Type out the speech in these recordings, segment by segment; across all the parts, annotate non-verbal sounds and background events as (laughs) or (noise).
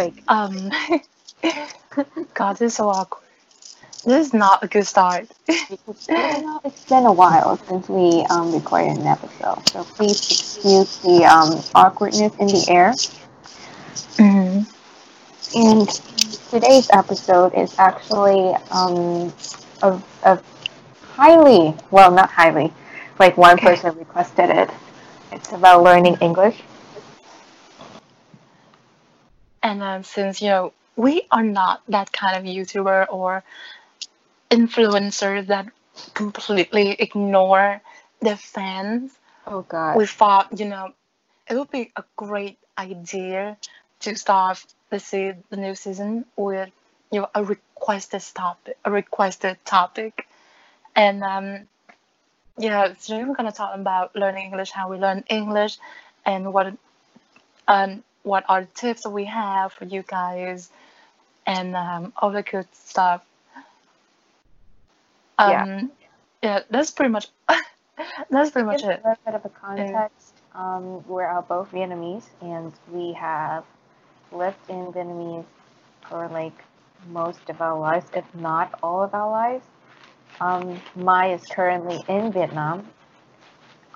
Like, Um, (laughs) God, this is so awkward. This is not a good start. because you know, it's been a while since we um, recorded an episode, so please excuse the um, awkwardness in the air. Mhm. And today's episode is actually um, a, a highly, well, not highly, like one person requested it. It's about learning English. And um, since you know we are not that kind of YouTuber or influencer that completely ignore their fans, Oh God. we thought you know it would be a great idea to start the se- the new season with you know a requested topic, a requested topic, and um, yeah, today we're gonna talk about learning English, how we learn English, and what um what are the tips that we have for you guys, and um, all the good stuff. Um, Yeah. yeah, that's pretty much (laughs) that's pretty much it. a little bit of a context. Um, we're both Vietnamese, and we have lived in Vietnamese for like most of our lives, if not all of our lives. Um, Mai is currently in Vietnam.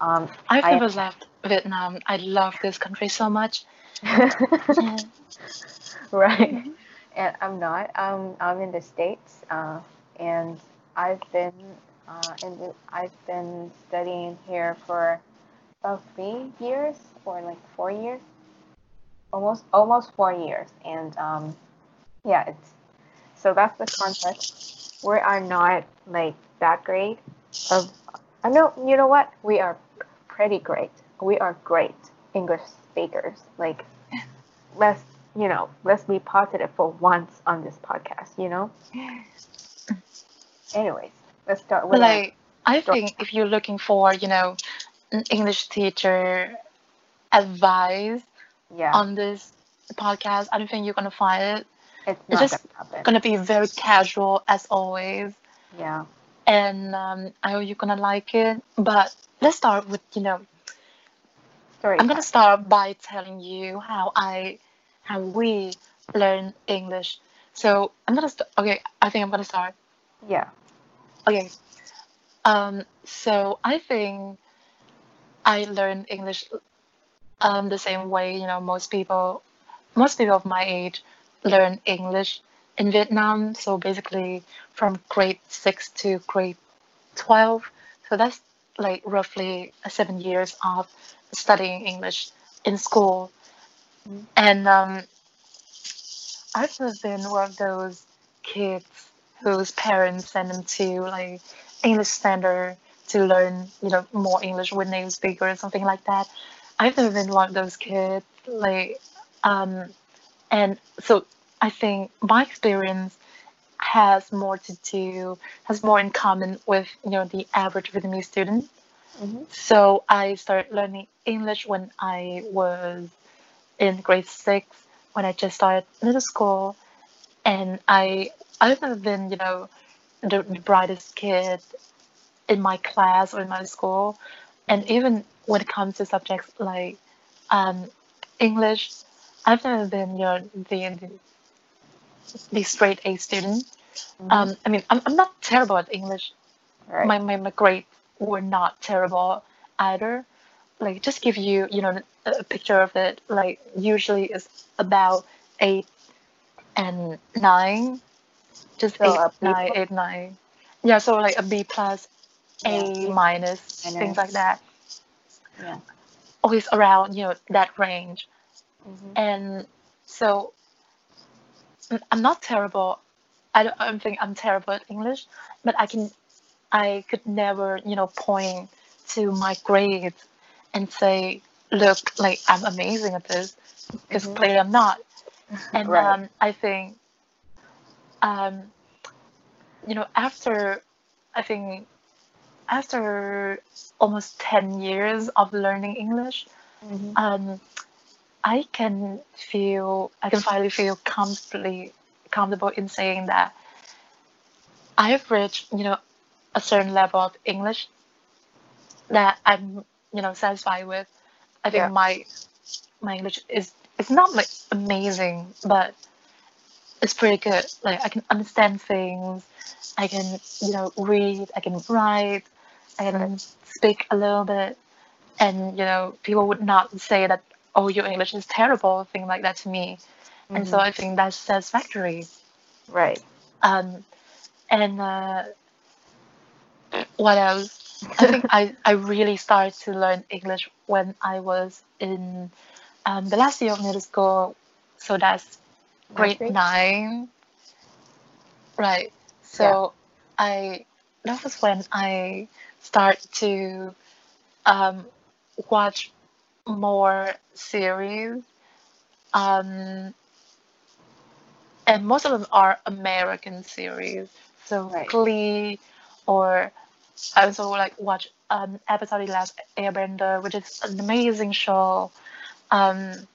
Um, I've I- never left Vietnam. I love this country so much. Yeah. (laughs) (laughs) right. And I'm not. Um, I'm in the states, uh, and I've been uh, in the, I've been studying here for about three years or like four years, almost almost four years. And um, yeah, it's so that's the context. We are not like that great. Of I know you know what we are pretty great. We are great English speakers. Like let's you know let's be positive for once on this podcast you know (laughs) anyways let's start with like, I think if you're looking for, you know, an English teacher advice yeah on this podcast, I don't think you're gonna find it. it's not just gonna Gonna be very casual as always, yeah and um, I hope you're gonna like it. But let's start with, you know, story I'm gonna start by telling you how I, how we learn English. So I'm gonna st- okay. I think I'm gonna start. yeah Okay. Um, so I think I learned English um, the same way, you know, most people, most people of my age learn English in Vietnam. So basically from grade six to grade 12. So that's like roughly seven years of studying English in school. And um, I've never been one of those kids whose parents send them to like English Standard to learn, you know, more English with native speaker or something like that. I've never been one of those kids. Like, um, and so I think my experience has more to do, has more in common with, you know, the average Vietnamese student. hmm So I started learning English when I was in grade six, when I just started middle school, and I I've never been you know the, the brightest kid in my class or in my school, and even when it comes to subjects like um, English, I've never been you know the the, the straight A student. Mhm. Um, I mean I'm, I'm not terrible at English right my, my, my grades were not terrible either. Like just give you, you know, a, picture of it. Like usually it's about eight and nine. Just So eight, nine, eight, nine. Yeah, so like a B plus, A minus, things like that. yeah Always around, you know, that range. hmm And so mm, I'm not terrible. I don't, I don't think I'm terrible at English, but I can, I could never, you know, point to my grades and say, look, like I'm amazing at this, because Mhm. clearly I'm not. And Right. um, I think, um, you know, after, I think, after almost 10 years of learning English, hmm um, I can feel I can finally feel comfortably comfortable in saying that I have reached you know a certain level of English that I'm you know satisfied with. I think Yeah. my my English is it's not like amazing, but it's pretty good. Like I can understand things. I can, you know, read. I can write. I can speak a little bit, and you know, people would not say that, "Oh, your English is terrible," thing like that to me. And so Mhm. I think that's satisfactory. Right. Um, and uh, what else? I think I, I really started to learn English when I was in um, the last year of middle school. So that's grade nine. Right. So I that was when I start to um, watch more series. Um, and most of them are American series. So Right. Glee, or I also like watch um, episode Last Airbender, which is an amazing show. Um,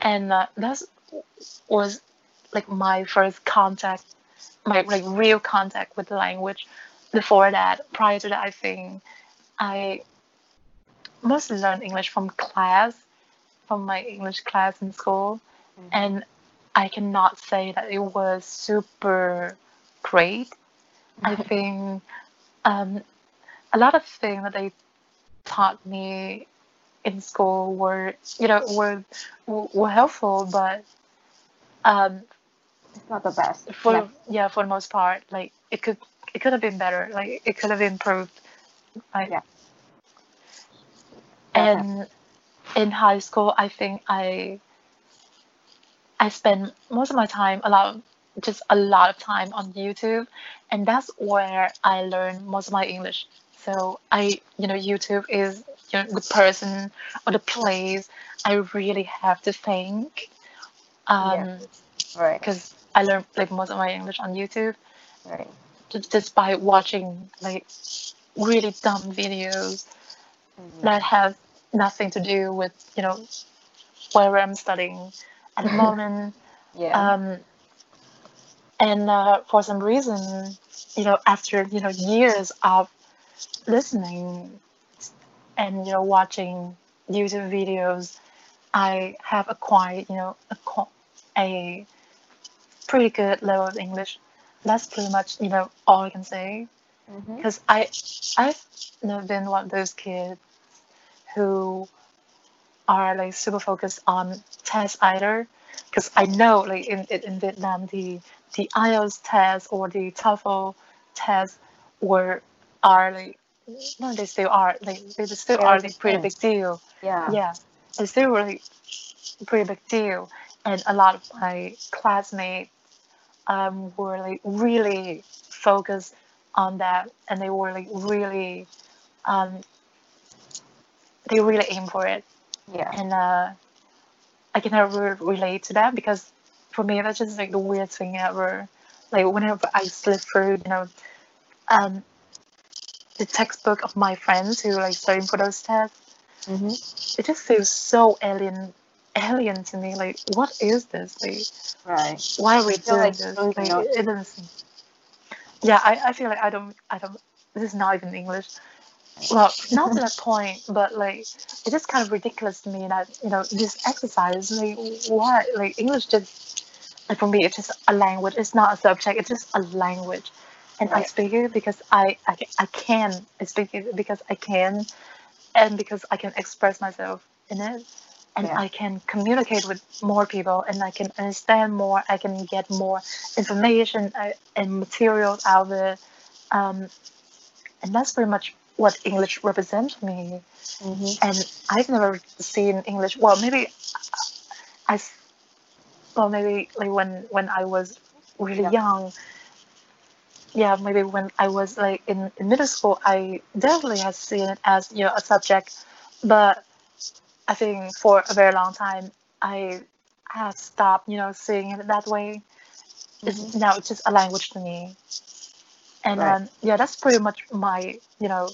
and uh, that was like my first contact, my like real contact with the language. Before that, prior to that, I think I mostly learned English from class, from my English class in school Mhm. and I cannot say that it was super great. I think um, a lot of things that they taught me in school were, you know, were were helpful, but um, it's not the best. for Yeah. yeah, for the most part, like it could it could have been better. Like it could have improved. Yeah. And in high school, I think I I spend most of my time a lot, just a lot of time on YouTube, and that's where I learn most of my English. So I, you know, YouTube is you know, the person or the place I really have to think, um, Yeah. Right. because I learn like most of my English on YouTube Right. just, just by watching like really dumb videos Mhm. that have nothing to do with you know where I'm studying at the (laughs) moment. Yeah. um, and uh, for some reason, you know, after you know years of listening and you know watching YouTube videos, I have acquired you know a, a pretty good level of English. That's pretty much you know all I can say. Because I I've never been one of those kids who are like super focused on tests either because I know like in, in in Vietnam the the IELTS test or the TOEFL test were are like no they still are like they still They're like pretty big deal. Yeah. yeah. It's still really pretty big deal. And a lot of my classmates um, were like really focused on that. And they were like really um, they really aim for it. Yeah. and uh, I can never relate to that because for me that's just like the weirdest thing ever. Like whenever I slip through, you know, um, the textbook of my friends who like studying for those tests, Mhm. it just feels so alien, alien to me. Like, what is this? Like, Right. why are we doing like this? Like, out. it doesn't. seem- Yeah, I, I feel like I don't, I don't. This is not even English. Well, not to that point, but like it's just kind of ridiculous to me that you know this exercise, like what, like English just like for me it's just a language. It's not a subject. It's just a language, and I speak it because I I, I can. I speak it because I can, and because I can express myself in it, and Yeah. I can communicate with more people, and I can understand more. I can get more information uh, and materials out of it. Um, and that's pretty much what English represents me. Mhm. And I've never seen English. Well, maybe I, well, maybe like when when I was really Yeah. young. Yeah, maybe when I was like in, in middle school, I definitely have seen it as you know a subject, but I think for a very long time I have stopped you know seeing it that way. It's Mhm. now it's just a language to me. And Right. um, yeah, that's pretty much my you know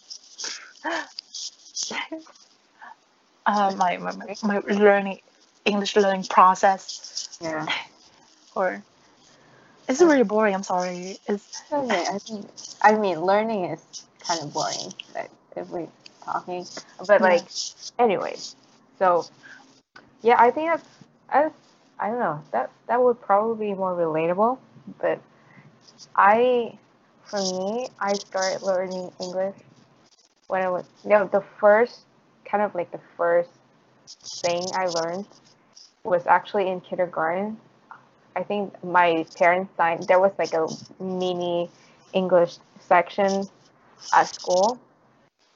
uh, my, my, my, learning English learning process. Yeah. (laughs) Or it's really boring. I'm sorry. It's Okay. I think. I mean, learning is kind of boring. Like if we talking, but Yeah. like, anyway. So, yeah, I think that's I I don't know that that would probably be more relatable, but I for me I started learning English when I was you know the first kind of like the first thing I learned was actually in kindergarten. I think my parents signed there was like a mini English section at school.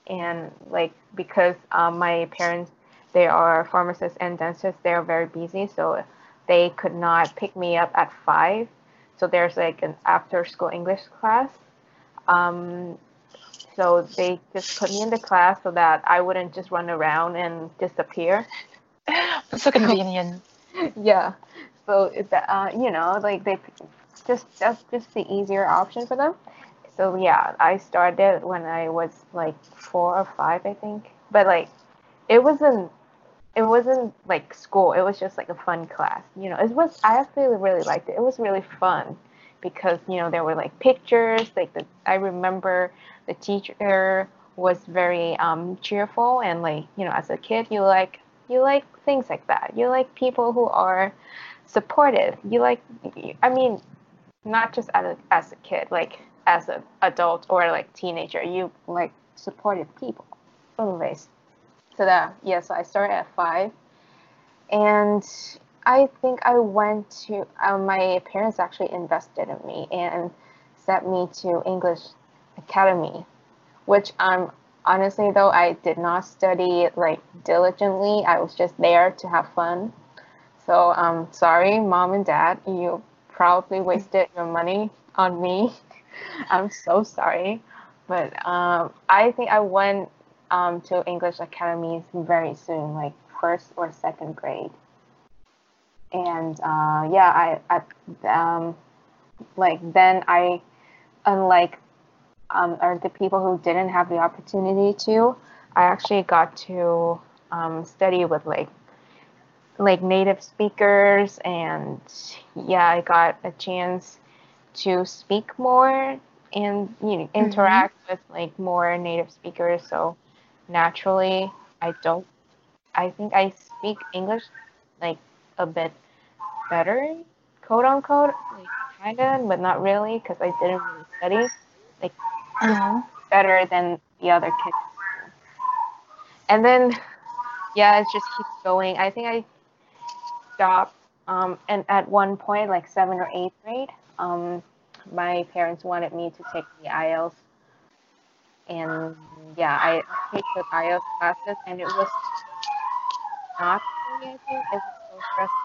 And like because um, my parents they are pharmacists and dentists they are very busy so they could not pick me up at five. So there's like an after school english class. Um, so they just put me in the class so that i wouldn't just run around and disappear so convenient (laughs) yeah so that uh, you know like they just that's just the easier option for them so yeah, I started when I was like four or five, I think. But like, it wasn't it wasn't like school. It was just like a fun class. You know, it was I actually really liked it. It was really fun because you know there were like pictures. Like the I remember the teacher was very um, cheerful and like you know as a kid you like you like things like that. You like people who are supportive. You like I mean not just as a, as a kid like as an adult or like teenager you like supportive people anyways so that yeah so i started at five and i think i went to uh, my parents actually invested in me and sent me to english academy which i'm honestly though i did not study like diligently. I was just there to have fun. So I'm um sorry mom and dad you probably wasted your money on me. (laughs) I'm so sorry, but um, I think I went um, to English academies very soon, like first or second grade. And uh, yeah, I, I um, like then I, unlike um, or the people who didn't have the opportunity to, I actually got to um, study with like like native speakers and yeah i got a chance to speak more and you know interact mm-hmm. with like more native speakers so naturally i don't i think i speak english like a bit better quote unquote like kind of but not really because i didn't really study like uh-huh. better than the other kids and then yeah it just keeps going i think i stopped um, and at one point like seventh or eighth grade um, my parents wanted me to take the IELTS. And yeah, I took IELTS classes and it was not for me, I think. It was so stressful.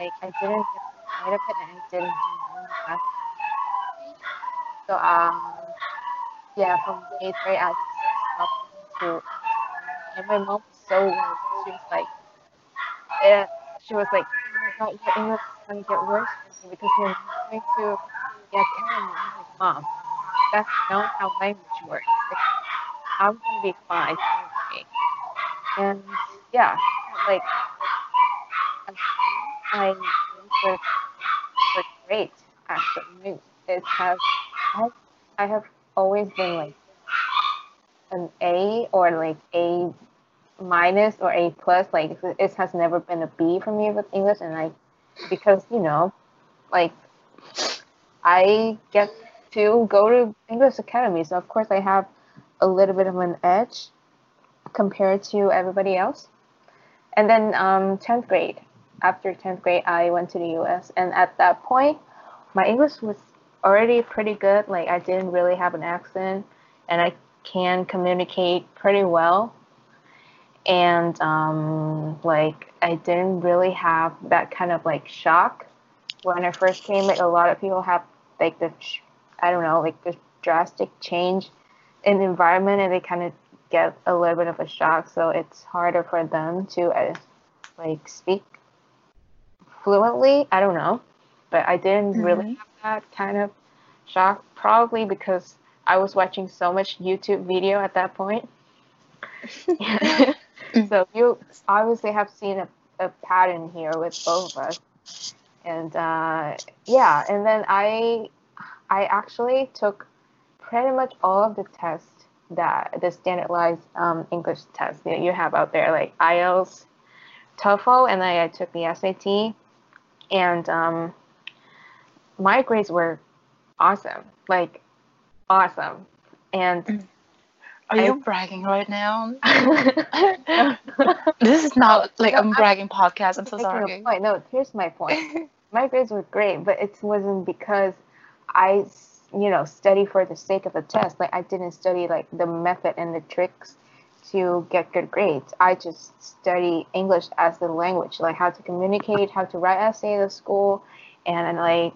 Like, I didn't get the of it and I didn't. So, um, yeah, from eighth grade, I stopped to, and my mom was so worried. She was like, yeah, she was like, oh my god, your English is to get worse because you're going to get I'm like, mom, that's not how language works. I'm gonna be fine. And yeah, like I was was great actually. It has I I have always been like an A or like A minus or A plus. Like it has never been a B for me with English, and I because you know like I get to go to English Academy, so of course I have a little bit of an edge compared to everybody else. And then um, 10th grade, after 10th grade, I went to the US, and at that point, my English was already pretty good. Like I didn't really have an accent, and I can communicate pretty well. And um, like I didn't really have that kind of like shock when I first came, like a lot of people have like the, I don't know, like the drastic change in environment, and they kind of get a little bit of a shock. So it's harder for them to uh, like speak fluently. I don't know, but I didn't mm-hmm. really have that kind of shock. Probably because I was watching so much YouTube video at that point. (laughs) so you obviously have seen a, a pattern here with both of us and uh, yeah and then i i actually took pretty much all of the tests that the standardized um, english tests that you have out there like ielts TOEFL and then I took the SAT, and um, my grades were awesome, like awesome. And mm. Are I- you bragging right now? (laughs) this is not like No, I'm- bragging podcast. I'm so sorry. point. No, here's my point. (laughs) my grades were great, but it wasn't because I, you know, study for the sake of the test. Like I didn't study like the method and the tricks to get good grades. I just study English as the language, like how to communicate, how to write essays at school, and, like,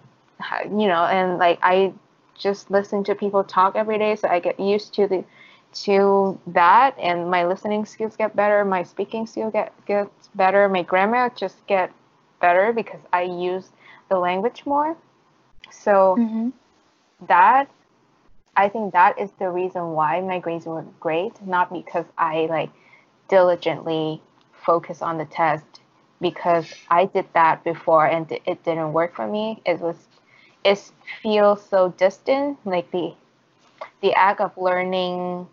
you know, and like I just listen to people talk every day, so I get used to the to that, and my listening skills get better, my speaking skill get gets better, my grammar just get better because I use the language more. So Mhm. that I think that is the reason why my grades were great, not because I like diligently focus on the test because I did that before and it didn't work for me. It was it feels so distant, like the the act of learning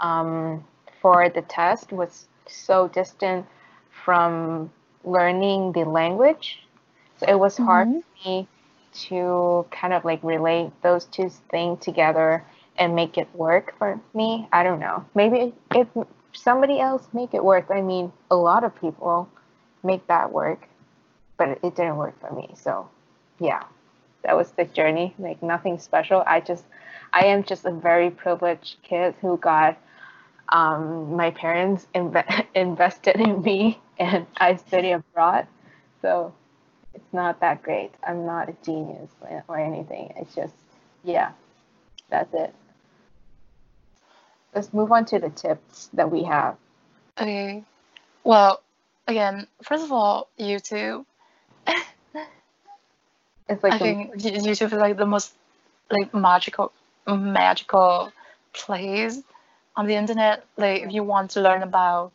um, for the test was so distant from learning the language. So it was hard Mhm. for me to kind of like relate those two things together and make it work for me. I don't know. Maybe if somebody else make it work, I mean, a lot of people make that work, but it didn't work for me. So, yeah, that was the journey. Like nothing special. I just, I am just a very privileged kid who got um, my parents inve- (laughs) invested in me, (laughs) and I study abroad. So it's not that great. I'm not a genius or anything. It's just, yeah, that's it. Let's move on to the tips that we have. Okay. Well, again, first of all, YouTube. (laughs) It's like I the- think YouTube is like the most like magical magical place on the internet. Like if you want to learn about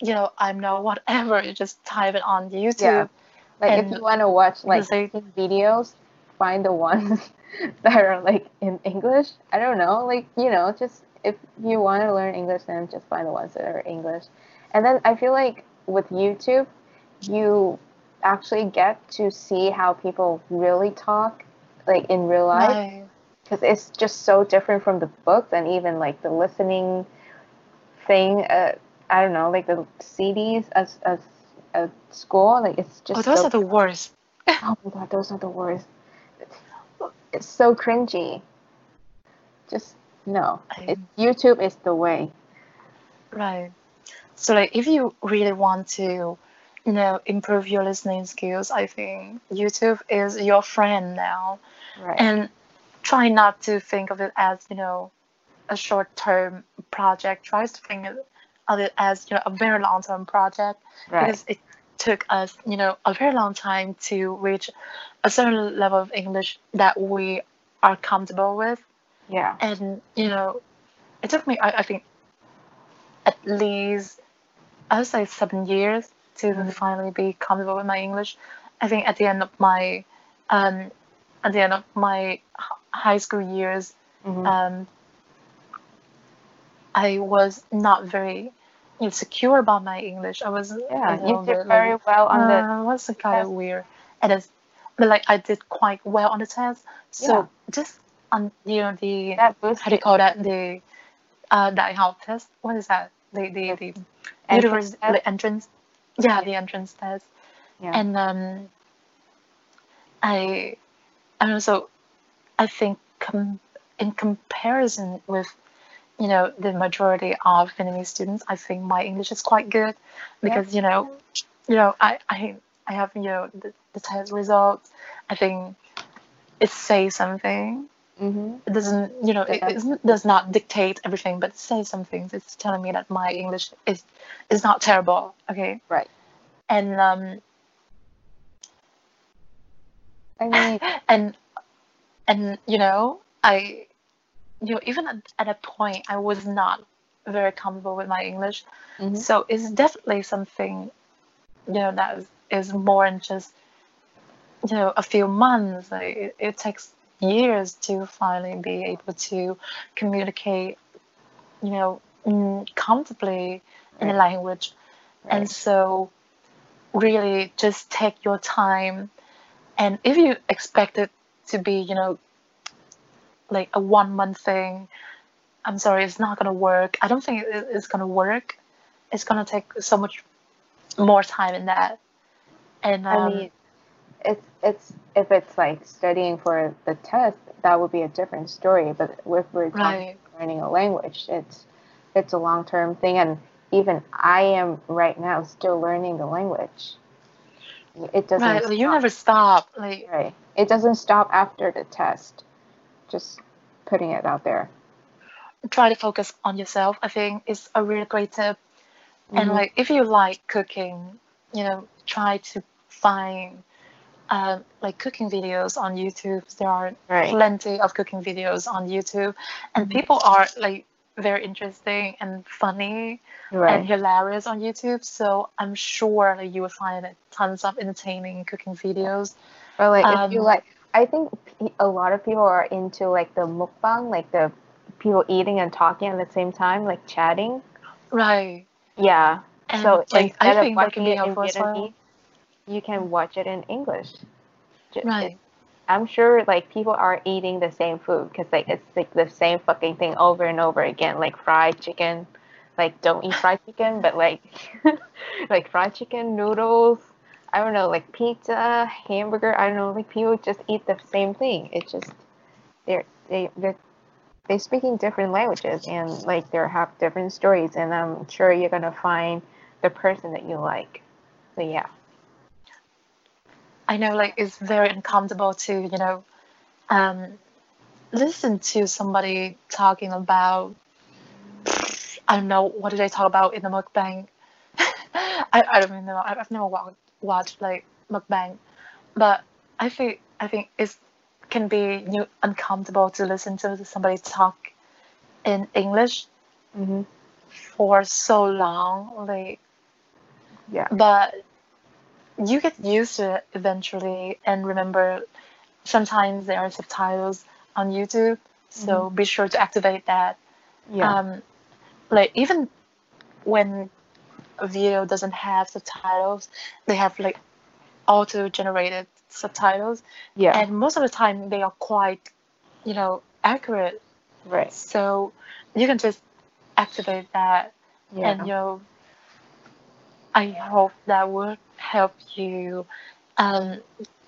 you know, I know whatever, you just type it on YouTube. Yeah. like if you want to watch like like- videos, find the ones (laughs) that are like in English. I don't know, like you know, just if you want to learn English, then just find the ones that are English. And then I feel like with YouTube, you actually get to see how people really talk, like in real life. Because it's just so different from the books and even like the listening thing. Uh, I don't know, like the CDs as as at school, like it's just Oh, those so, are the worst. (laughs) oh my god, those are the worst. It's so cringy. Just no. It, YouTube is the way. Right. So like if you really want to, you know, improve your listening skills, I think YouTube is your friend now. Right. And try not to think of it as, you know, a short term project. Try to think of it as, you know, a very long term project right. because it took us, you know, a very long time to reach a certain level of English that we are comfortable with yeah. and you know it took me i, I think at least i would say seven years to finally be comfortable with my english i think at the end of my um at the end of my high school years Mhm. um i was not very you know, secure about my english i was yeah. You did bit very like, well on the uh, what's the kind test. of weird and it's but like i did quite well on the test so Yeah. just on you know the that how do you call that the uh the health test what is that the the, the entrance university the entrance yeah the entrance test Yeah. and um i i don't know so i think com- in comparison with you know the majority of vietnamese students i think my english is quite good because you know you know i i i have you know the, the test results. I think it says something Mhm. it doesn't you know it, it does not dictate everything but it says some things it's telling me that my english is is not terrible okay Right. and um I mean, (laughs) and and you know i you know even at, at a point i was not very comfortable with my english mhm. so it's definitely something you know that is, is more than just you know a few months it, it takes years to finally be able to communicate you know mm, comfortably in a Right. language And so, really, just take your time. And if you expect it to be, you know, like a one month thing, I'm sorry, it's not gonna work. I don't think it's gonna work. It's gonna take so much more time in that. And um, I mean, it's it's if it's like studying for the test, that would be a different story. But if we're right, learning a language, it's it's a long term thing, and even I am right now still learning the language. It doesn't right. like, You never stop. Like Right. It doesn't stop after the test. Just putting it out there. try to focus on yourself. I think is a really great tip. And Mhm. like if you like cooking, you know, try to find um, like cooking videos on YouTube. There are Right. plenty of cooking videos on YouTube, and Mhm. people are like very interesting and funny and hilarious on YouTube. So I'm sure like, you will find tons of entertaining cooking videos. Or like if you Um, like, I think a lot of people are into like the mukbang, like the people eating and talking at the same time, like chatting. Right. Yeah. And so like I think that can be helpful as well. You can watch it in English. Ju- Right. I'm sure like people are eating the same food because like it's like the same fucking thing over and over again, like fried chicken. Like don't eat fried chicken, but like (laughs) like fried chicken, noodles. I don't know, like pizza, hamburger. I don't know, like people just eat the same thing. It's just they're they they're they speaking different languages and like they have different stories, and I'm sure you're gonna find the person that you like. So yeah. I know like it's very uncomfortable to, you know, um, listen to somebody talking about I don't know what did they talk about in the mukbang. (laughs) I, I don't even know. I've never watched, watched like mukbang, but I think I think it's can be you know, uncomfortable to listen to somebody talk in English Mm-hmm. for so long. Like, Yeah. but you get used to it eventually, and remember, sometimes there are subtitles on YouTube, so be sure to activate that. Yeah. Um, like even when a video doesn't have subtitles, they have like auto-generated subtitles, yeah. and most of the time they are quite, you know, accurate. right. So you can just activate that, Yeah. and you know, I hope that will help you um,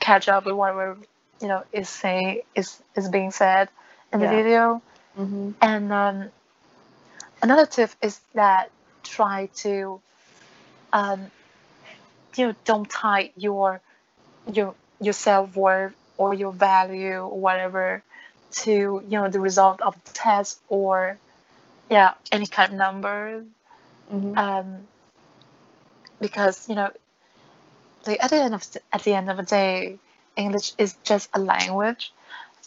catch up with whatever you know is say is is being said in the Yeah. video. mm-hmm. And um, another tip is that try to, um, you know, don't tie your your your self worth or your value or whatever to you know the result of the test or yeah any kind of number Mm-hmm. um, because you know like at the end of the, at the end of the day english is just a language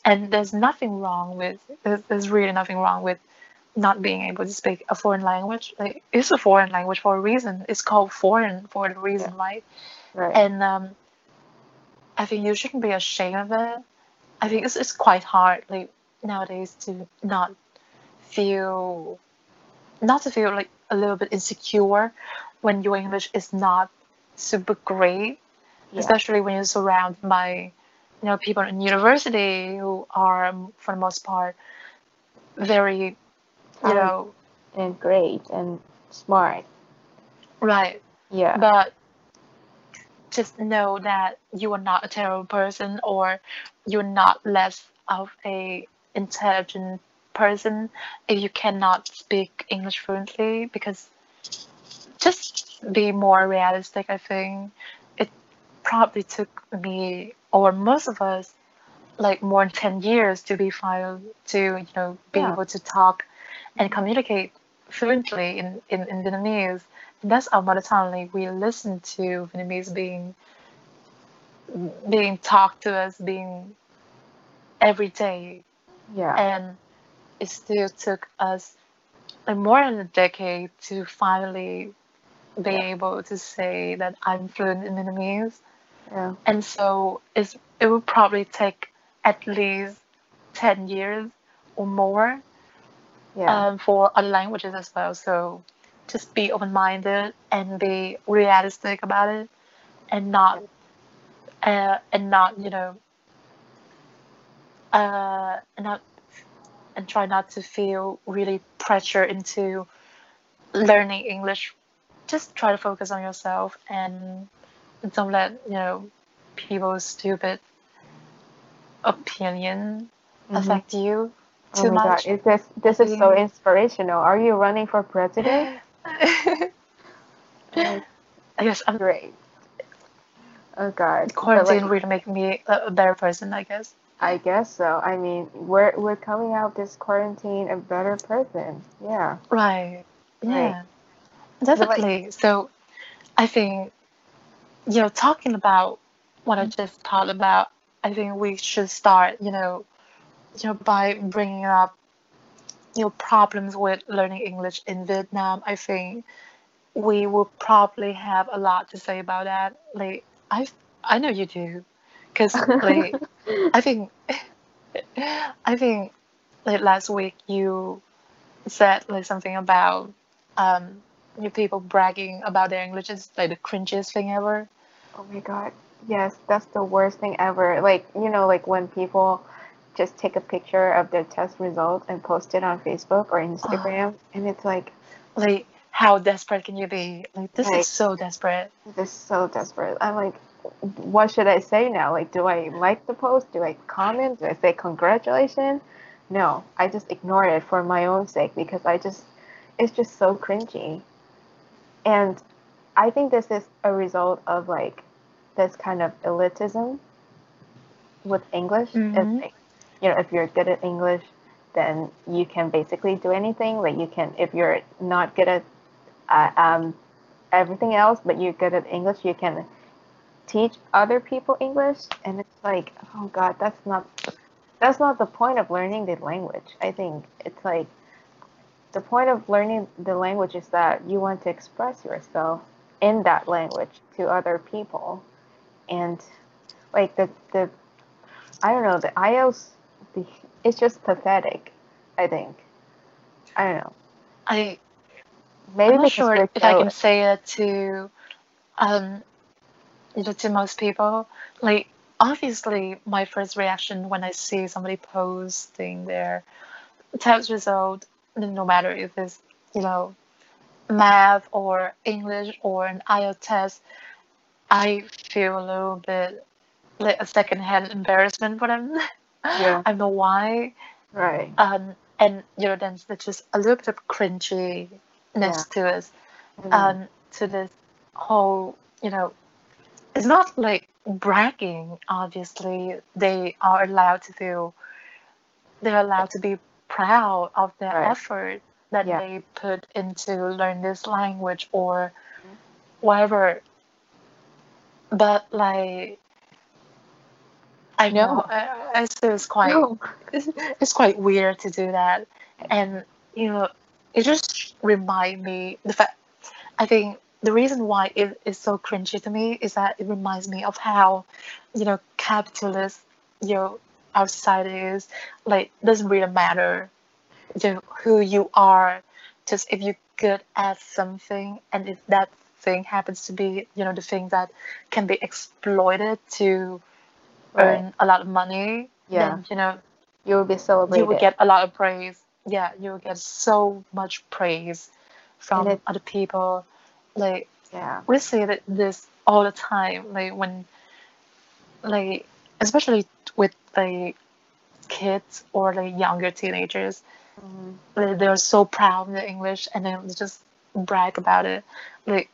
and there's nothing wrong with there's, there's really nothing wrong with not being able to speak a foreign language. Like it's a foreign language for a reason. It's called foreign for a reason right? Right. and um, i think you shouldn't be ashamed of it. I think it's, it's quite hard like nowadays to not feel not to feel like a little bit insecure when your english is not super great yeah. especially when you're surrounded by you know people in university who are um, for the most part very you Um, know and great and smart. right Yeah. but just know that you are not a terrible person or you're not less of a intelligent person if you cannot speak english fluently because just be more realistic i think it probably took me or most of us like more than 10 years to be fine to you know be Yeah. able to talk and communicate fluently in, in, in Vietnamese. And that's our mother tongue. Like we listen to Vietnamese being being talked to us being every day yeah. and it still took us like more than a decade to finally be Yeah. able to say that I'm fluent in Vietnamese. yeah. And so it's it would probably take at least ten years or more Yeah. um, for other languages as well. So just be open-minded and be realistic about it and not uh, and not you know uh, and not and try not to feel really pressure into learning english just try to focus on yourself and don't let you know people's stupid opinion Mhm. affect you too Oh my much God, is this this is so Mm. inspirational. Are you running for president? (laughs) Like, I guess I'm Great. Oh God. Quarantine like, really make me a better person, I guess. I guess so. I mean, we're we're coming out this quarantine a better person. Yeah. Right. Right. Yeah. But Definitely. So I think, you know, talking about what I just talked about, I think we should start, you know, you know, by bringing up, you know, problems with learning English in Vietnam. I think we will probably have a lot to say about that. Like, I, I know you do, because like (laughs) I think, I think, like last week you said like something about um you people bragging about their English is like the cringiest thing ever. oh my God. Yes, that's the worst thing ever. Like, you know, like when people just take a picture of their test result and post it on Facebook or (gasps) Instagram, and it's like, Like, how desperate can you be? Like, this like is so desperate. This is so desperate. I'm like, what should I say now? Like, do I like the post? Do I comment? Do I say congratulations? No, I just ignore it for my own sake because I just, it's just so cringy. And I think this is a result of like this kind of elitism with English. Mhm. It's like, you know, if you're good at English, then you can basically do anything. Like you can, if you're not good at uh, um, everything else, but you're good at English, you can teach other people English. And it's like, oh God, that's not that's not the point of learning the language. I think it's like the point of learning the language is that you want to express yourself in that language to other people. And like the the I don't know, the IELTS the it's just pathetic, I think. I don't know. I Maybe I'm not sure if I can say it to um you know to most people. Like obviously my first reaction when I see somebody posting their test result, no matter if it's, you know, math or English or an IELTS test, I feel a little bit like a secondhand embarrassment for them. Yeah. (laughs) I don't know why. Right. Um, and you know, then there's just a little bit of cringiness Yeah. to us, Mhm. um, to this whole, you know, it's not like bragging. Obviously, they are allowed to feel, they're allowed to be proud of their Right. effort that Yeah. they put into learn this language or whatever. But like, I know, No. I, I it's quite No. it's, (laughs) it's quite weird to do that and you know it just remind me the fact i think the reason why it is so cringy to me is that it reminds me of how you know capitalist you know society is like doesn't really matter you know, who you are just if you're good at something and if that thing happens to be you know the thing that can be exploited to Right. earn a lot of money Yeah. then you know You will be so you celebrated. will get a lot of praise. Yeah, you will get so much praise from it- other people. Like yeah. we see that this all the time. Like when, like especially with the kids or the younger teenagers, Mhm. like, they're so proud of their English and then they just brag about it. Like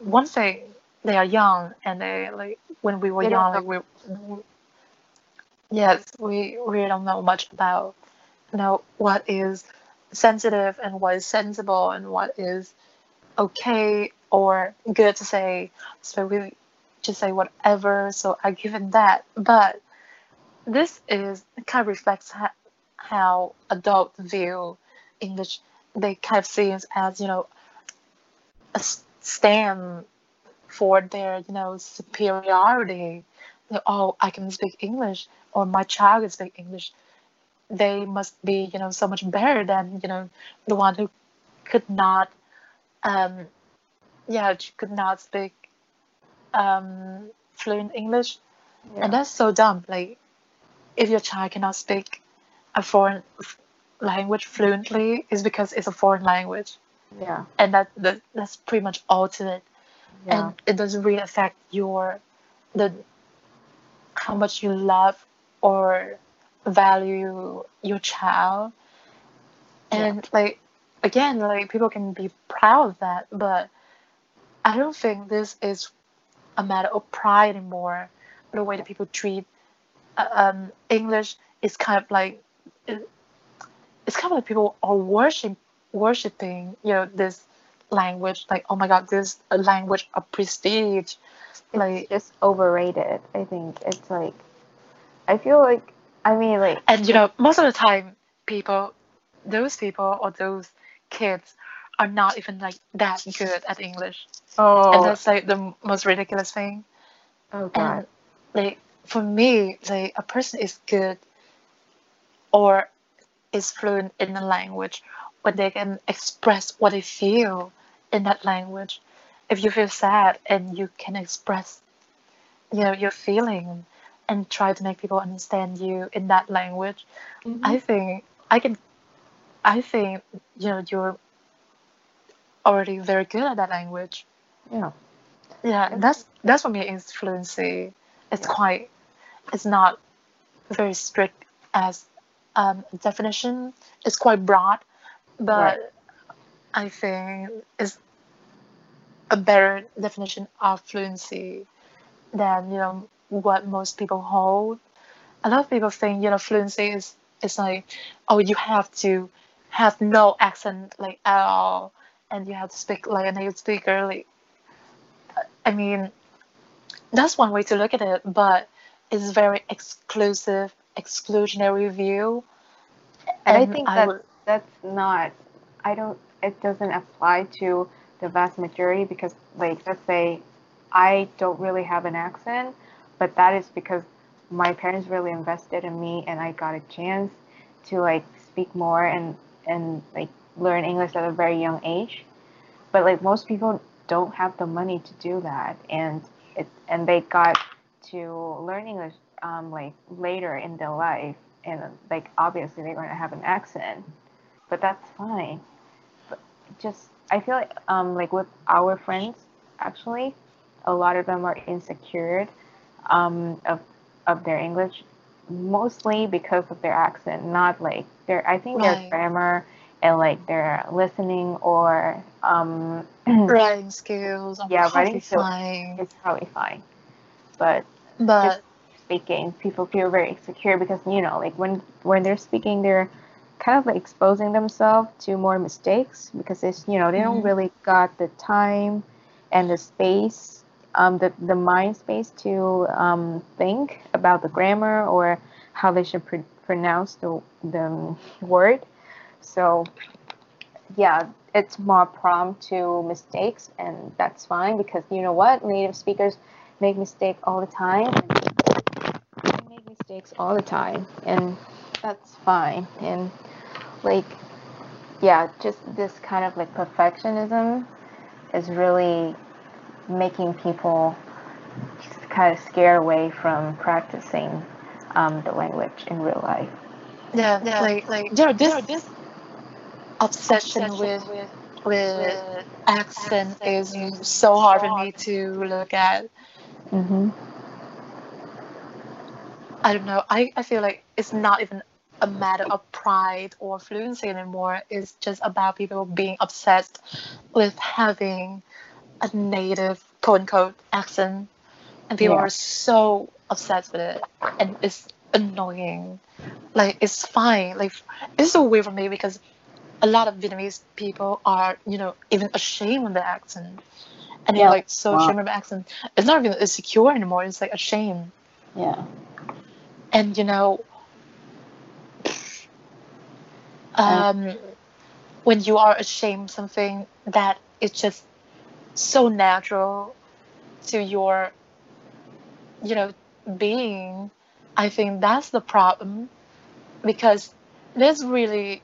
one thing, they are young and they like when we were They young, like we, we yes, we really don't know much about you know what is sensitive and what is sensible and what is okay or good to say. So we just say whatever. So I give it that. But this is kind of reflects how, how adults view English. They kind of see it as you know a stand for their you know superiority. That, oh, I can speak English, or my child can speak English. They must be you know so much better than you know the one who could not um, yeah, could not speak um, fluent English, Yeah. and that's so dumb. Like, if your child cannot speak a foreign language fluently, is because it's a foreign language, yeah. and that, that that's pretty much all to it. Yeah. And it doesn't really affect your the how much you love or value your child. Yeah. And like again, like people can be proud of that, but I don't think this is a matter of pride anymore. The way that people treat uh, um, English is kind of like it- it's kind of like people are worship worshiping you know this language like oh my god this language of prestige like it's just overrated. I think it's like, I feel like, I mean, like, and you know most of the time people those people or those kids are not even like that good at english. Oh, and that's like the most ridiculous thing. Oh god, and like for me like a person is good or is fluent in a language when they can express what they feel in that language. If you feel sad and you can express you know your feeling and try to make people understand you in that language Mhm. i think i can i think you know you're already very good at that language yeah, yeah, that's that's what means fluency. It's Yeah. quite, it's not very strict as um, definition. It's quite broad, but Right. I think it's a better definition of fluency than you know what most people hold. A lot of people think you know fluency is is like oh you have to have no accent like at all and you have to speak like a native speaker like I mean, that's one way to look at it, but it's very exclusive, exclusionary view. and I think that that's not. I don't. It doesn't apply to the vast majority because, like, let's say, I don't really have an accent, but that is because my parents really invested in me, and I got a chance to like speak more and and like learn English at a very young age. But like most people don't have the money to do that, and it and they got to learn English um, like later in their life, and like obviously they're going to have an accent, but that's fine. But just I feel like um like with our friends actually, a lot of them are insecure um of of their English, mostly because of their accent, not like their I think their grammar and like their listening or um (clears throat) writing skills are Yeah, writing skills. it's probably fine, but but speaking, people feel very insecure because you know, like when when they're speaking, they're kind of like exposing themselves to more mistakes because it's you know they don't Mhm. really got the time and the space, um, the the mind space to um, think about the grammar or how they should pr- pronounce the the word. So yeah, it's more prone to mistakes, and that's fine because you know what, native speakers make mistakes all the time. They make mistakes all the time, and that's fine. And like, yeah, just this kind of like perfectionism is really making people kind of scare away from practicing um, the language in real life. yeah, Yeah, like like, you know this, you this obsession, obsession with with, with with accent accent is is so hard for me to look at. Mm-hmm. I don't know. I, I feel like it's not even a matter of pride or fluency anymore. It's just about people being obsessed with having a native quote unquote accent. And people Yeah. are so obsessed with it. And it's annoying. Like it's fine. Like it's so weird for me because a lot of Vietnamese people are, you know, even ashamed of their accent. And they're like so Wow. ashamed of accent. It's not even insecure anymore, it's like ashamed Yeah. and you know um, when you are ashamed of something that is just so natural to your you know being i think that's the problem because there's really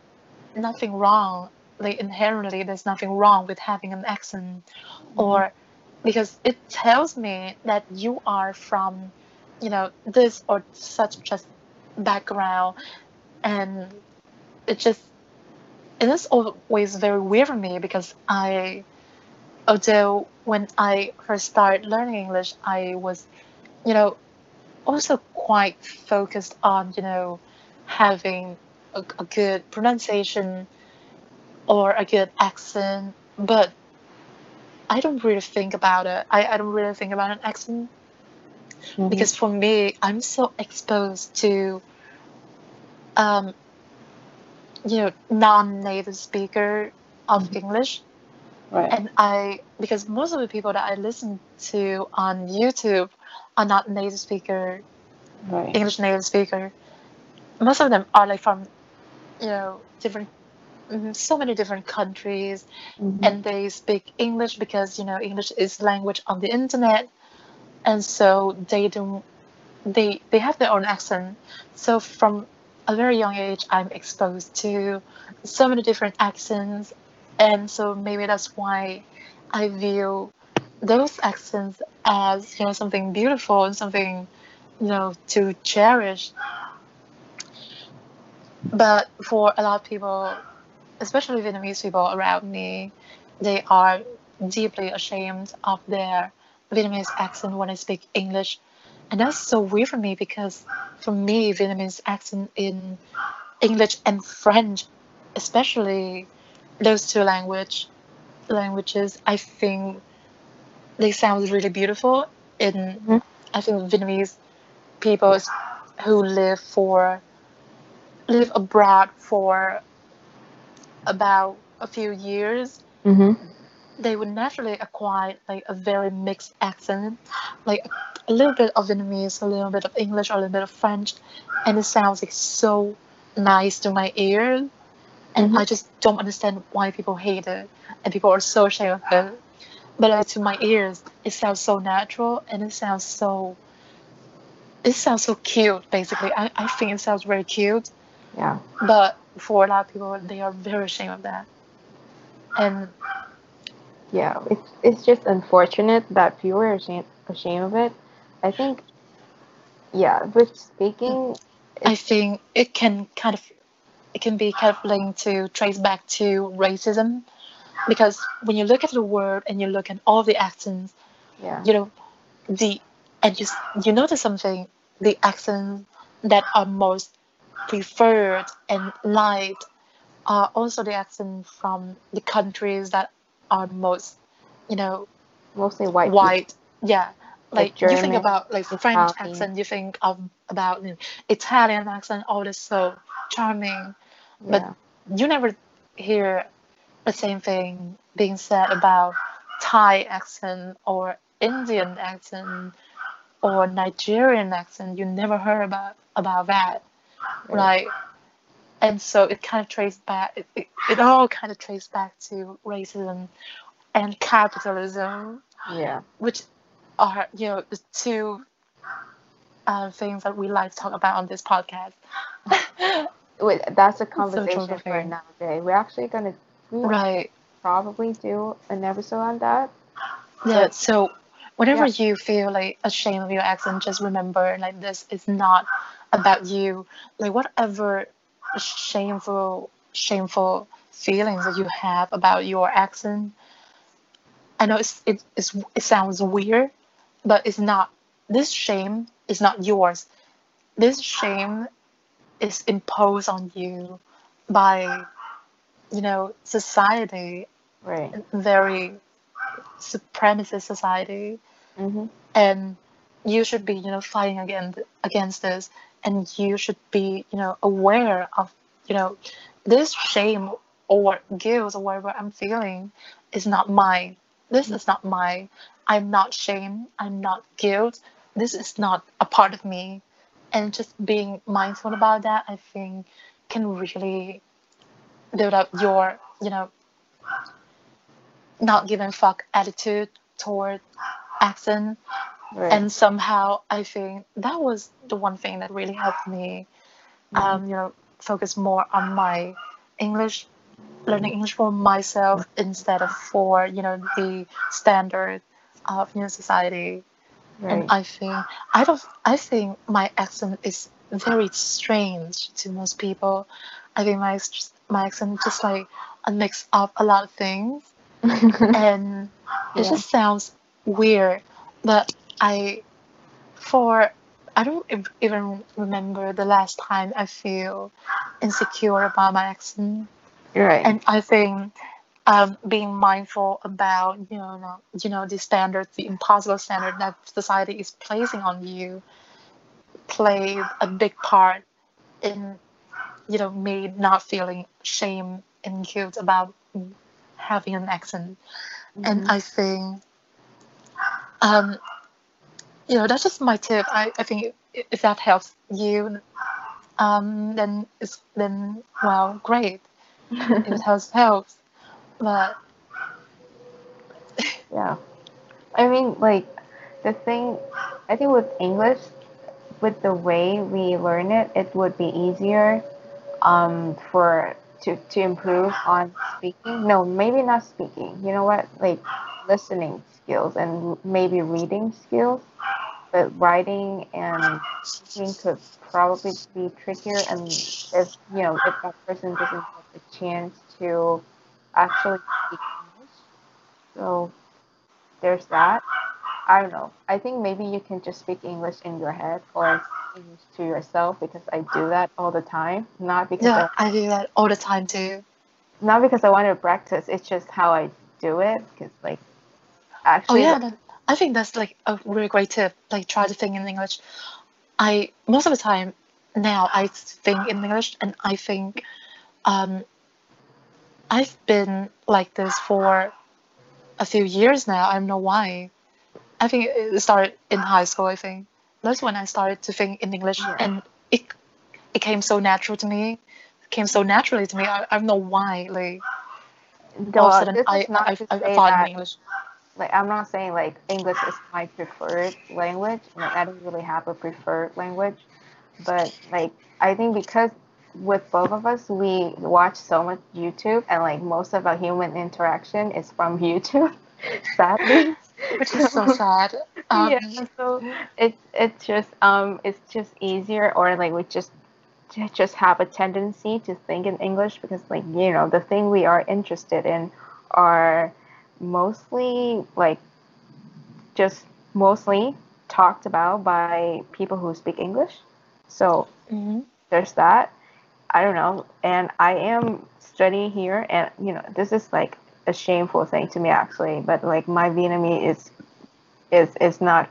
nothing wrong like inherently there's nothing wrong with having an accent mm-hmm. or because it tells me that you are from you know this or such just background. And it just it is always very weird for me because i although when i first started learning english i was you know also quite focused on you know having a, a good pronunciation or a good accent but i don't really think about it i, I don't really think about an accent Mhm. because for me i'm so exposed to um you know non-native speaker of english right. and i because most of the people that i listen to on youtube are not native speaker right. english native speaker most of them are like from you know different mm, so many different countries Mhm. and they speak English because you know English is language on the internet, and so they don't they they have their own accent. So from a very young age, I'm exposed to so many different accents, and so maybe that's why I view those accents as you know something beautiful and something you know to cherish. But for a lot of people, especially Vietnamese people around me, they are deeply ashamed of their Vietnamese accent when I speak English. And that's so weird for me because for me, Vietnamese accent in English and French, especially those two language languages, I think they sound really beautiful. In Mhm. I think Vietnamese people who live for live abroad for about a few years Mhm. they would naturally acquire like a very mixed accent, like a little bit of Vietnamese, a little bit of English, a little bit of French, and it sounds like so nice to my ears. And Mhm. I just don't understand why people hate it and people are so ashamed of it. But like, to my ears, it sounds so natural and it sounds so. It sounds so cute. Basically, I, I think it sounds very cute. Yeah. But for a lot of people, they are very ashamed of that. And Yeah. It's it's just unfortunate that people are ashamed ashamed of it. I think. Yeah, with speaking. I think it can kind of it can be kind of linked to trace back to racism because when you look at the word and you look at all the accents, Yeah. you know, the and you you notice something the accents that are most preferred and liked are also the accents from the countries that are most you know Mostly white. white yeah Like like, you think about like french Italian. accent you think of about you know, italian accent oh, all this so charming but Yeah. you never hear the same thing being said about thai accent or indian accent or nigerian accent you never heard about about that Right. and so it kind of traced back it, it, it all kind of traced back to racism and capitalism Yeah. which are you know the two uh, things that we like to talk about on this podcast. (laughs) Wait, that's a conversation for another day. We're actually gonna we right. probably do an episode on that. Yeah. So whenever Yeah. you feel like ashamed of your accent, just remember like this is not about you. Like whatever shameful shameful feelings that you have about your accent. I know it's it, it's it sounds weird, but it's not. This shame is not yours. This shame is imposed on you by, you know, society, Right. very supremacist society, Mhm. and you should be, you know, fighting against against this, and you should be, you know, aware of, you know, this shame or guilt or whatever I'm feeling is not mine. This is not mine. I'm not shame. I'm not guilt. This is not a part of me. And just being mindful about that, I think, can really build up your, you know, not giving fuck attitude toward accent. Right. And somehow I think that was the one thing that really helped me, Mhm. um, you know, focus more on my English learning English for myself instead of for you know the standard of you know society. Right. And I think I don't. I think my accent is very strange to most people. I think my my accent just like a mix of a lot of things, (laughs) and it Yeah. just sounds weird. But I, for I don't even remember the last time I feel insecure about my accent, right. and I think. Um, being mindful about you know you know the standards, the impossible standard that society is placing on you, played a big part in you know me not feeling shame and guilt about having an accent and Mhm. i think um you know that's just my tip i, I think if that helps you um then it's then well great it (laughs) helps helps but Yeah. I mean, like, the thing, I think with English, with the way we learn it, it would be easier um, for to, to improve on speaking. No, maybe not speaking. You know what? Like, listening skills and maybe reading skills. But writing and speaking could probably be trickier. And if, you know, if that person doesn't get the chance to actually speak English. So, there's that. I don't know. I think maybe you can just speak English in your head or English to yourself because I do that all the time. Not because yeah i do that all the time too not because I want to practice. It's just how I do it. Because like oh yeah that, i think that's like a really great tip like try to think in english. I most of the time now i think in english and i think um i've been like this for a few years now i don't know why. I think it started in high school i think. That's when i started to think in english and it it came so natural to me it came so naturally to me i, I don't know why like all of a sudden i is i, I, say thought in english like I'm not saying like English is my preferred language. Like I don't really have a preferred language, but like I think because with both of us we watch so much YouTube and like most of our human interaction is from (laughs) YouTube, sadly. which is so sad (laughs) um, yeah, so it's it's just um it's just easier or like we just just have a tendency to think in English because like you know the thing we are interested in are mostly like just mostly talked about by people who speak English. So mhm. there's that. I don't know. And I am studying here and you know, this is like a shameful thing to me actually, but like my Vietnamese is is is not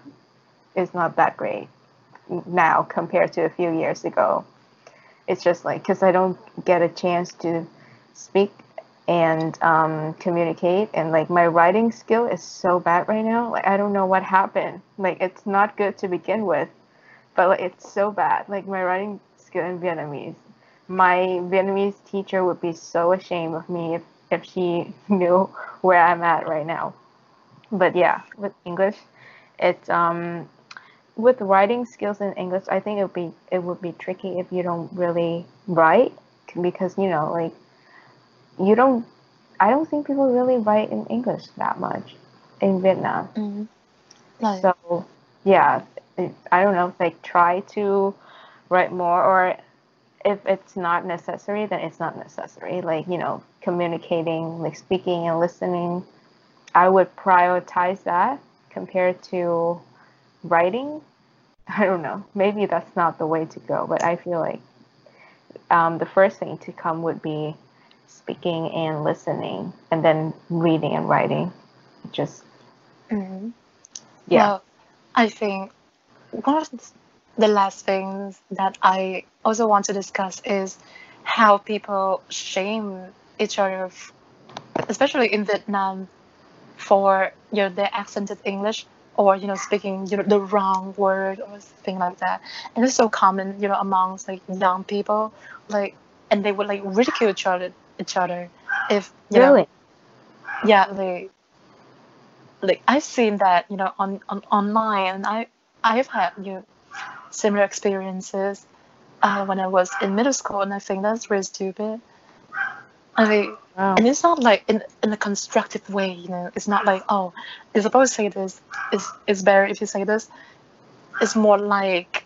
is not that great now compared to a few years ago. It's just like because I don't get a chance to speak and um, communicate, and like my writing skill is so bad right now. Like I don't know what happened. Like it's not good to begin with, but like, it's so bad. Like my writing skill in Vietnamese. My Vietnamese teacher would be so ashamed of me if, if she (laughs) knew where I'm at right now. But yeah, with English, it's um with writing skills in English, I think it would be it would be tricky if you don't really write because you know like you don't I don't think people really write in English that much in Vietnam. Mhm. Like, So yeah, it, I don't know. if Like try to write more, or if it's not necessary, then it's not necessary. Like you know, communicating, like speaking and listening, I would prioritize that compared to writing. I don't know. Maybe that's not the way to go, but I feel like um, the first thing to come would be speaking and listening, and then reading and writing. Just mhm. yeah. Well, I think one of the last things that I also want to discuss is how people shame each other, especially in Vietnam, for you know their accented English or you know speaking you know the wrong word or thing like that. And it's so common, you know, amongst like young people, like, and they would like ridicule each other, each other, if you know Really? yeah like like I've seen that you know on, on online and I I've had you know, similar experiences uh, when I was in middle school and I think that's really stupid I mean Wow. and it's not like in in a constructive way you know it's not like oh you're supposed to say this it's it's better if you say this it's more like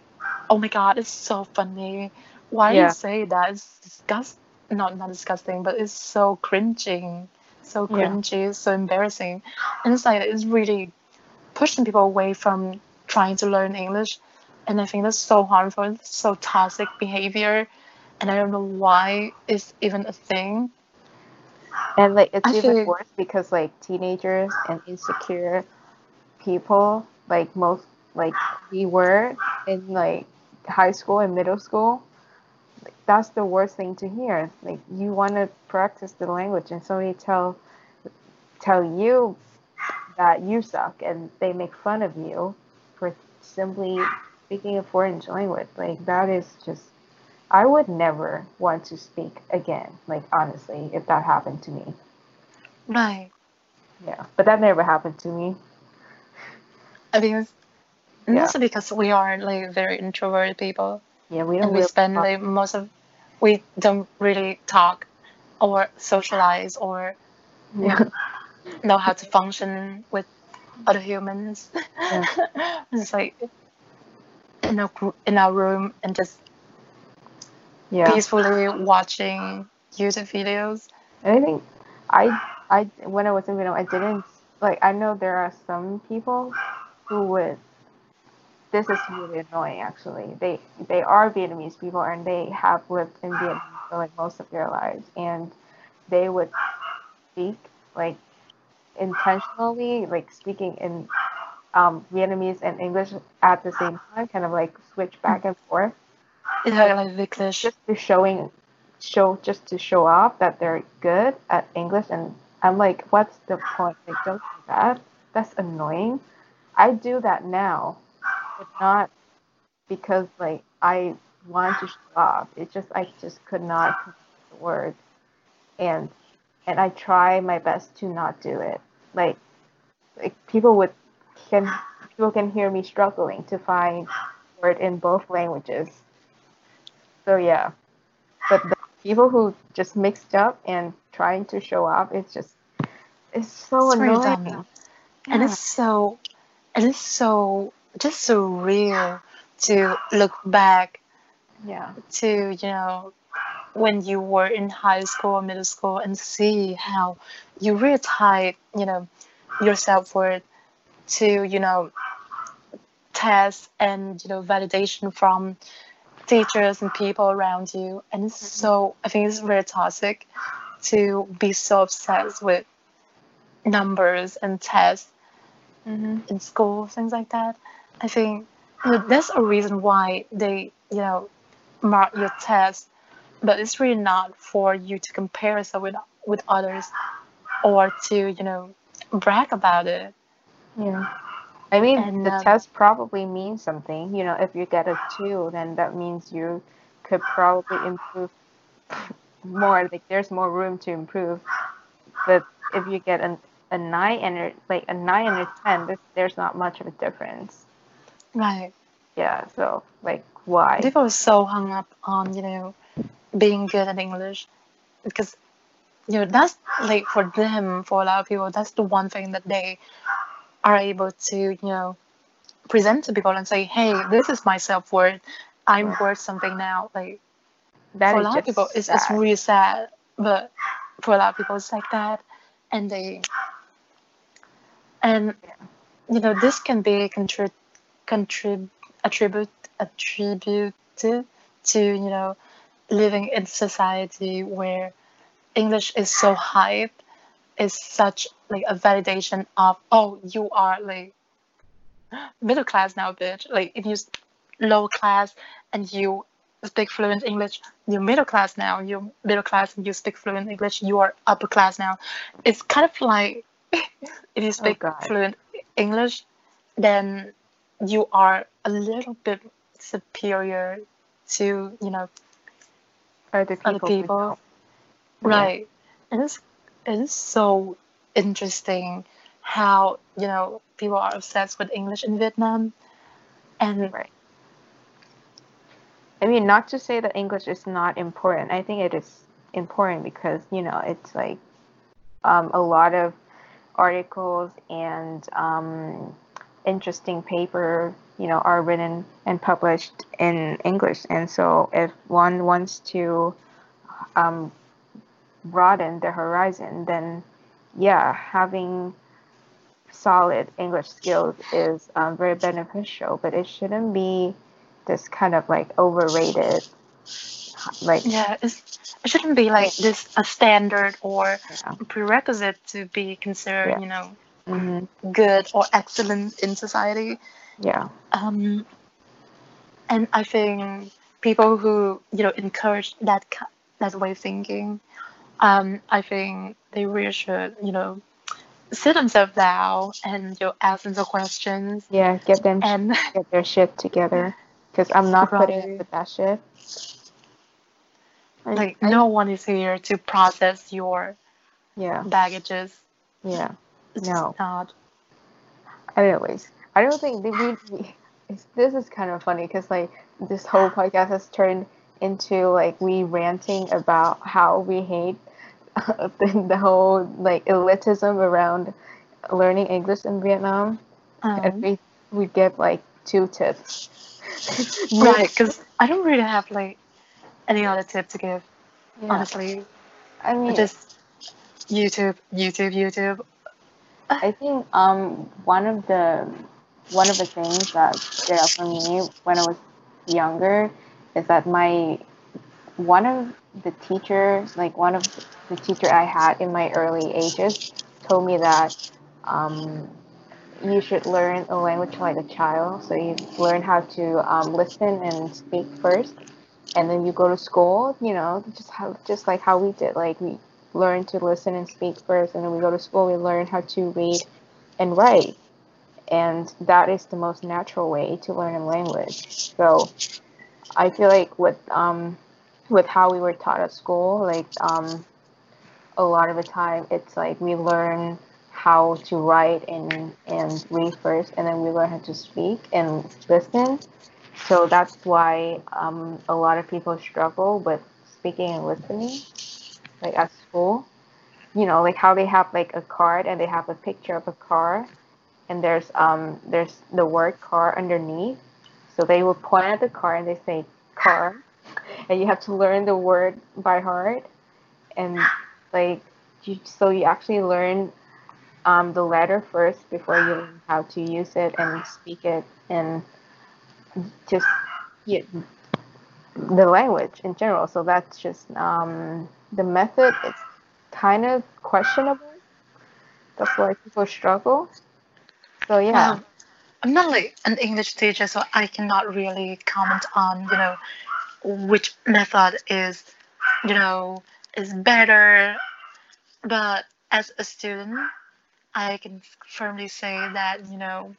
oh my god it's so funny why do Yeah. you say that it's disgust not not disgusting but it's so cringing so Yeah. cringy so embarrassing. And it's like it's really pushing people away from trying to learn english. And i think that's so harmful it's so toxic behavior. And i don't know why it's even a thing. And like it's I even feel- worse because like teenagers and insecure people, like most like we were in like high school and middle school, that's the worst thing to hear. Like you want to practice the language and somebody tell tell you that you suck and they make fun of you for simply speaking a foreign language. Like that is just I would never want to speak again, like honestly, if that happened to me. right Yeah. But that never happened to me. I think it's Yeah. mostly because we are like very introverted people, Yeah, we don't and we really spend talk- like most of we don't really talk or socialize or yeah. know how to function with other humans. it's (laughs) like in our in our room and just yeah. peacefully watching YouTube videos. And I think I I when I was in Vietnam, I didn't like. I know there are some people who would. This is really annoying. Actually, they they are Vietnamese people and they have lived in Vietnam for like most of their lives, and they would speak like intentionally, like speaking in um, Vietnamese and English at the same time, kind of like switch back and forth. It's like, just to showing show just to show off that they're good at English and I'm like, what's the point? Like don't do that. That's annoying. I do that now, but not because like I want to show off. It's just I just could not the word. And and I try my best to not do it. Like like people would can people can hear me struggling to find word in both languages. So yeah, but the people who just mixed up and trying to show off, it's just it's so It's annoying. dumb. and it's so and it's so just so real to look back yeah, to you know when you were in high school or middle school and see how you really tied you know your self-worth to you know tests and you know validation from teachers and people around you. And it's so i think it's very toxic to be so obsessed with numbers and tests hmm in school, things like that. I think that's a reason why they, you know, mark your test, but it's really not for you to compare yourself with with others or to, you know, brag about it. yeah. I mean, And, the um, test probably means something. You know, if you get a two, then that means you could probably improve more. Like there's more room to improve. But if you get an a nine and a, like a nine and a ten, there's, there's not much of a difference. Right. Yeah. So like, why? People are so hung up on, you know, being good at English because you know that's like for them, for a lot of people, that's the one thing that they are able to, you know, present to people and say, Hey, this is my self worth. I'm worth something now. Like That for a lot of people it's, it's really sad but for a lot of people it's like that and they and you know this can be contri- contrib- attribute attributed to you know living in society where english is so hype is such like a validation of oh you are like (gasps) middle class now bitch. Like if you low class and you speak fluent english you're middle class now. You're middle class and you speak fluent english you are upper class now. It's kind of like (laughs) if you oh, speak God. fluent english then you are a little bit superior to you know Other people. other people don't. Yeah. right and it's it is so interesting how you know people are obsessed with english in vietnam and Right. I mean, not to say that English is not important. I think it is important because you know it's like um, a lot of articles and um, interesting paper you know are written and published in English, and so if one wants to um, broaden the horizon, then yeah, having solid English skills is um, very beneficial, but it shouldn't be this kind of like overrated. Like Yeah, it's, it shouldn't be like this a standard or yeah. prerequisite to be considered, Yeah. you know, hmm good or excellent in society. yeah, Um, and I think people who you know encourage that that way of thinking, um, I think they really should you know sit themselves down and you know, ask them the questions yeah. Get them and get their shit together (laughs) because I'm not putting Right. up with that shit. I- like I- no one is here to process your yeah, baggages. yeah. It's No. not. Anyways, I don't think that we. we this is kind of funny because like this whole podcast has turned into like we ranting about how we hate (laughs) the, the whole like elitism around learning English in Vietnam, and Um, we we get like two tips. (laughs) right, (laughs) because I don't really have like any other tip to give. Yeah. Honestly, I mean, just YouTube, YouTube, YouTube. I think um one of the one of the things that stood out for me when I was younger is that my one of the teachers, like one of the teacher I had in my early ages, told me that um, you should learn a language like a child. So you learn how to um, listen and speak first, and then you go to school. You know, just how just like how we did. Like we learn to listen and speak first, and then we go to school. We learn how to read and write, and that is the most natural way to learn a language. So I feel like with um, with how we were taught at school, like um, a lot of the time it's like we learn how to write and and read first, and then we learn how to speak and listen. So that's why um, a lot of people struggle with speaking and listening, like at You know, like how they have like a card and they have a picture of a car, and there's um there's the word car underneath. So they will point at the car and they say car, (laughs) and you have to learn the word by heart, and like you so you actually learn um, the letter first before you learn how to use it and speak it and just yeah, the language in general. So that's just um, the method is kind of questionable. That's why people struggle. So yeah, Um, I'm not like an English teacher, so I cannot really comment on you know which method is you know is better. But as a student, I can firmly say that you know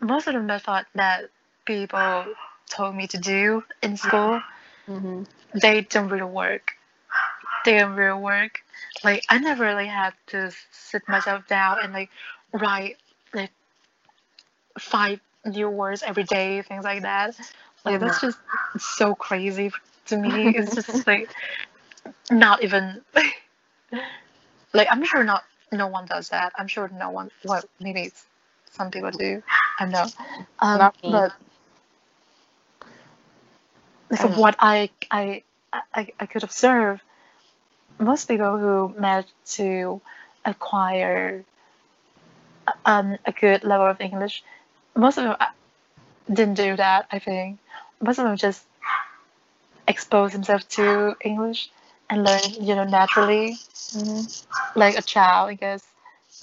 most of the method that people told me to do in school hmm they don't really work. They don't work. Like I never really had to sit myself down and like write like five new words every day, things like that. Like that's just so crazy to me. It's (laughs) just like not even (laughs) like I'm sure not no one does that. I'm sure no one well maybe it's, some people do. I don't know. Um, Not me. but from Um, what I, I I I could observe, most people who manage to acquire um, a good level of English, most of them uh, didn't do that. I think most of them just expose themselves to English and learn, you know, naturally, hmm like a child, I guess.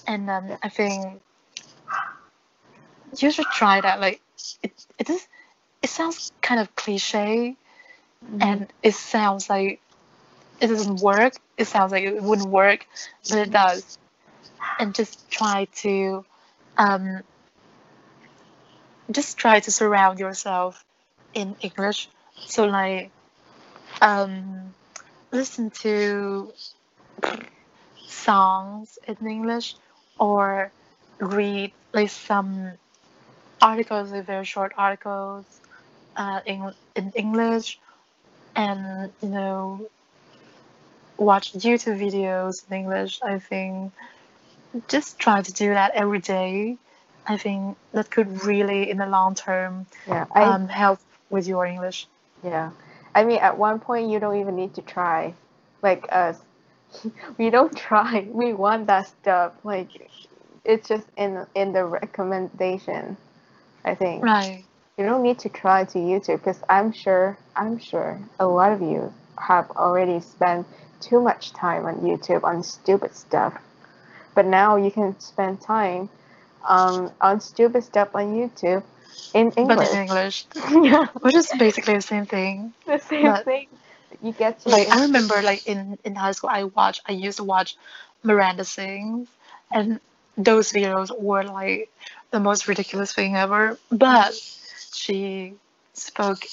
And um, I think you should try that. Like it, it is. It sounds kind of cliche, and it sounds like it doesn't work. It sounds like it wouldn't work, but it does. And just try to, um, just try to surround yourself in English. So like, um, listen to songs in English or read like some articles, like very short articles, uh, in in English, and you know, watch YouTube videos in English. I think just try to do that every day. I think that could really, in the long term, Yeah. I um, help with your English. yeah. I mean, at one point you don't even need to try, like us. (laughs) we don't try. We want that stuff. Like, it's just in in the recommendation. I think. Right. You don't need to try to YouTube because I'm sure I'm sure a lot of you have already spent too much time on YouTube on stupid stuff. But now you can spend time um, on stupid stuff on YouTube in English. But in English, (laughs) yeah, which is basically the same thing. the same But- thing. You get to Like I remember, like in in high school, I watched. I used to watch Miranda sings, and those videos were like the most ridiculous thing ever. But she spoke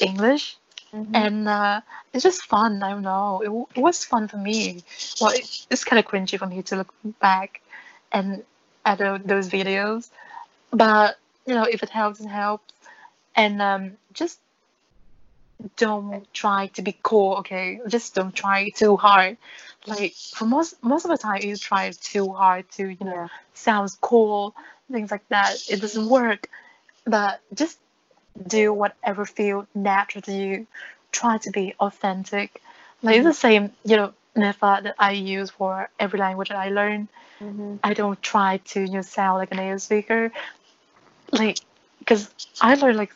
English, Mhm. and uh, it's just fun. I don't know. It, w- it was fun for me. Well, it, it's kind of cringy for me to look back and at tho- those videos, but you know, if it helps, it helps. And um, just don't try to be cool. Okay, just don't try too hard. Like for most most of the time, you try too hard to you know yeah. sounds cool, things like that. It doesn't work. But just do whatever feel natural to you. Try to be authentic. Like it's the same, you know, method that I use for every language that I learn. Mhm. I don't try to you know sound like a native speaker. Like, because I learned like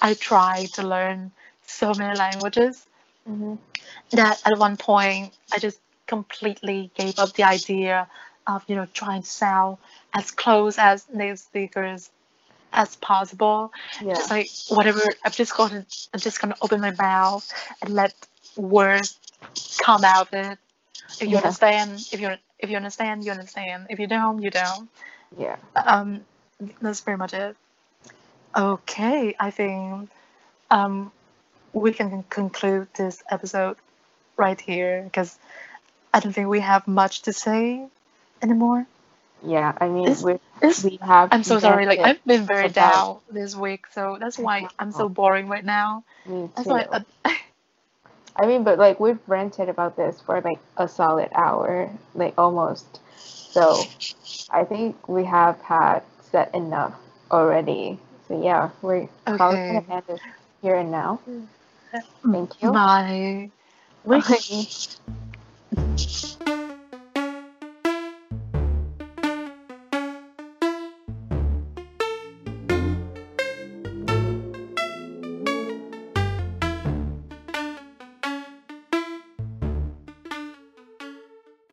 I try to learn so many languages Mhm. that at one point I just completely gave up the idea of you know trying to sound as close as native speakers as possible. Yeah. Just like whatever, I'm just gonna I'm just gonna open my mouth and let words come out of it. If you Yeah. understand, if you if you understand, you understand. If you don't, you don't. Yeah. Um, that's pretty much it. Okay, I think um, we can conclude this episode right here because I don't think we have much to say anymore. Yeah. I mean, we we have. I'm so sorry. Like I've been very down this week, so that's why I'm so boring right now. Me That's too. why. uh, (laughs) I mean, but like we've rented about this for like a solid hour, like almost. So I think we have had said enough already. So yeah, we're probably Okay. gonna end this here and now. Thank you. Bye. Bye. (laughs) (laughs)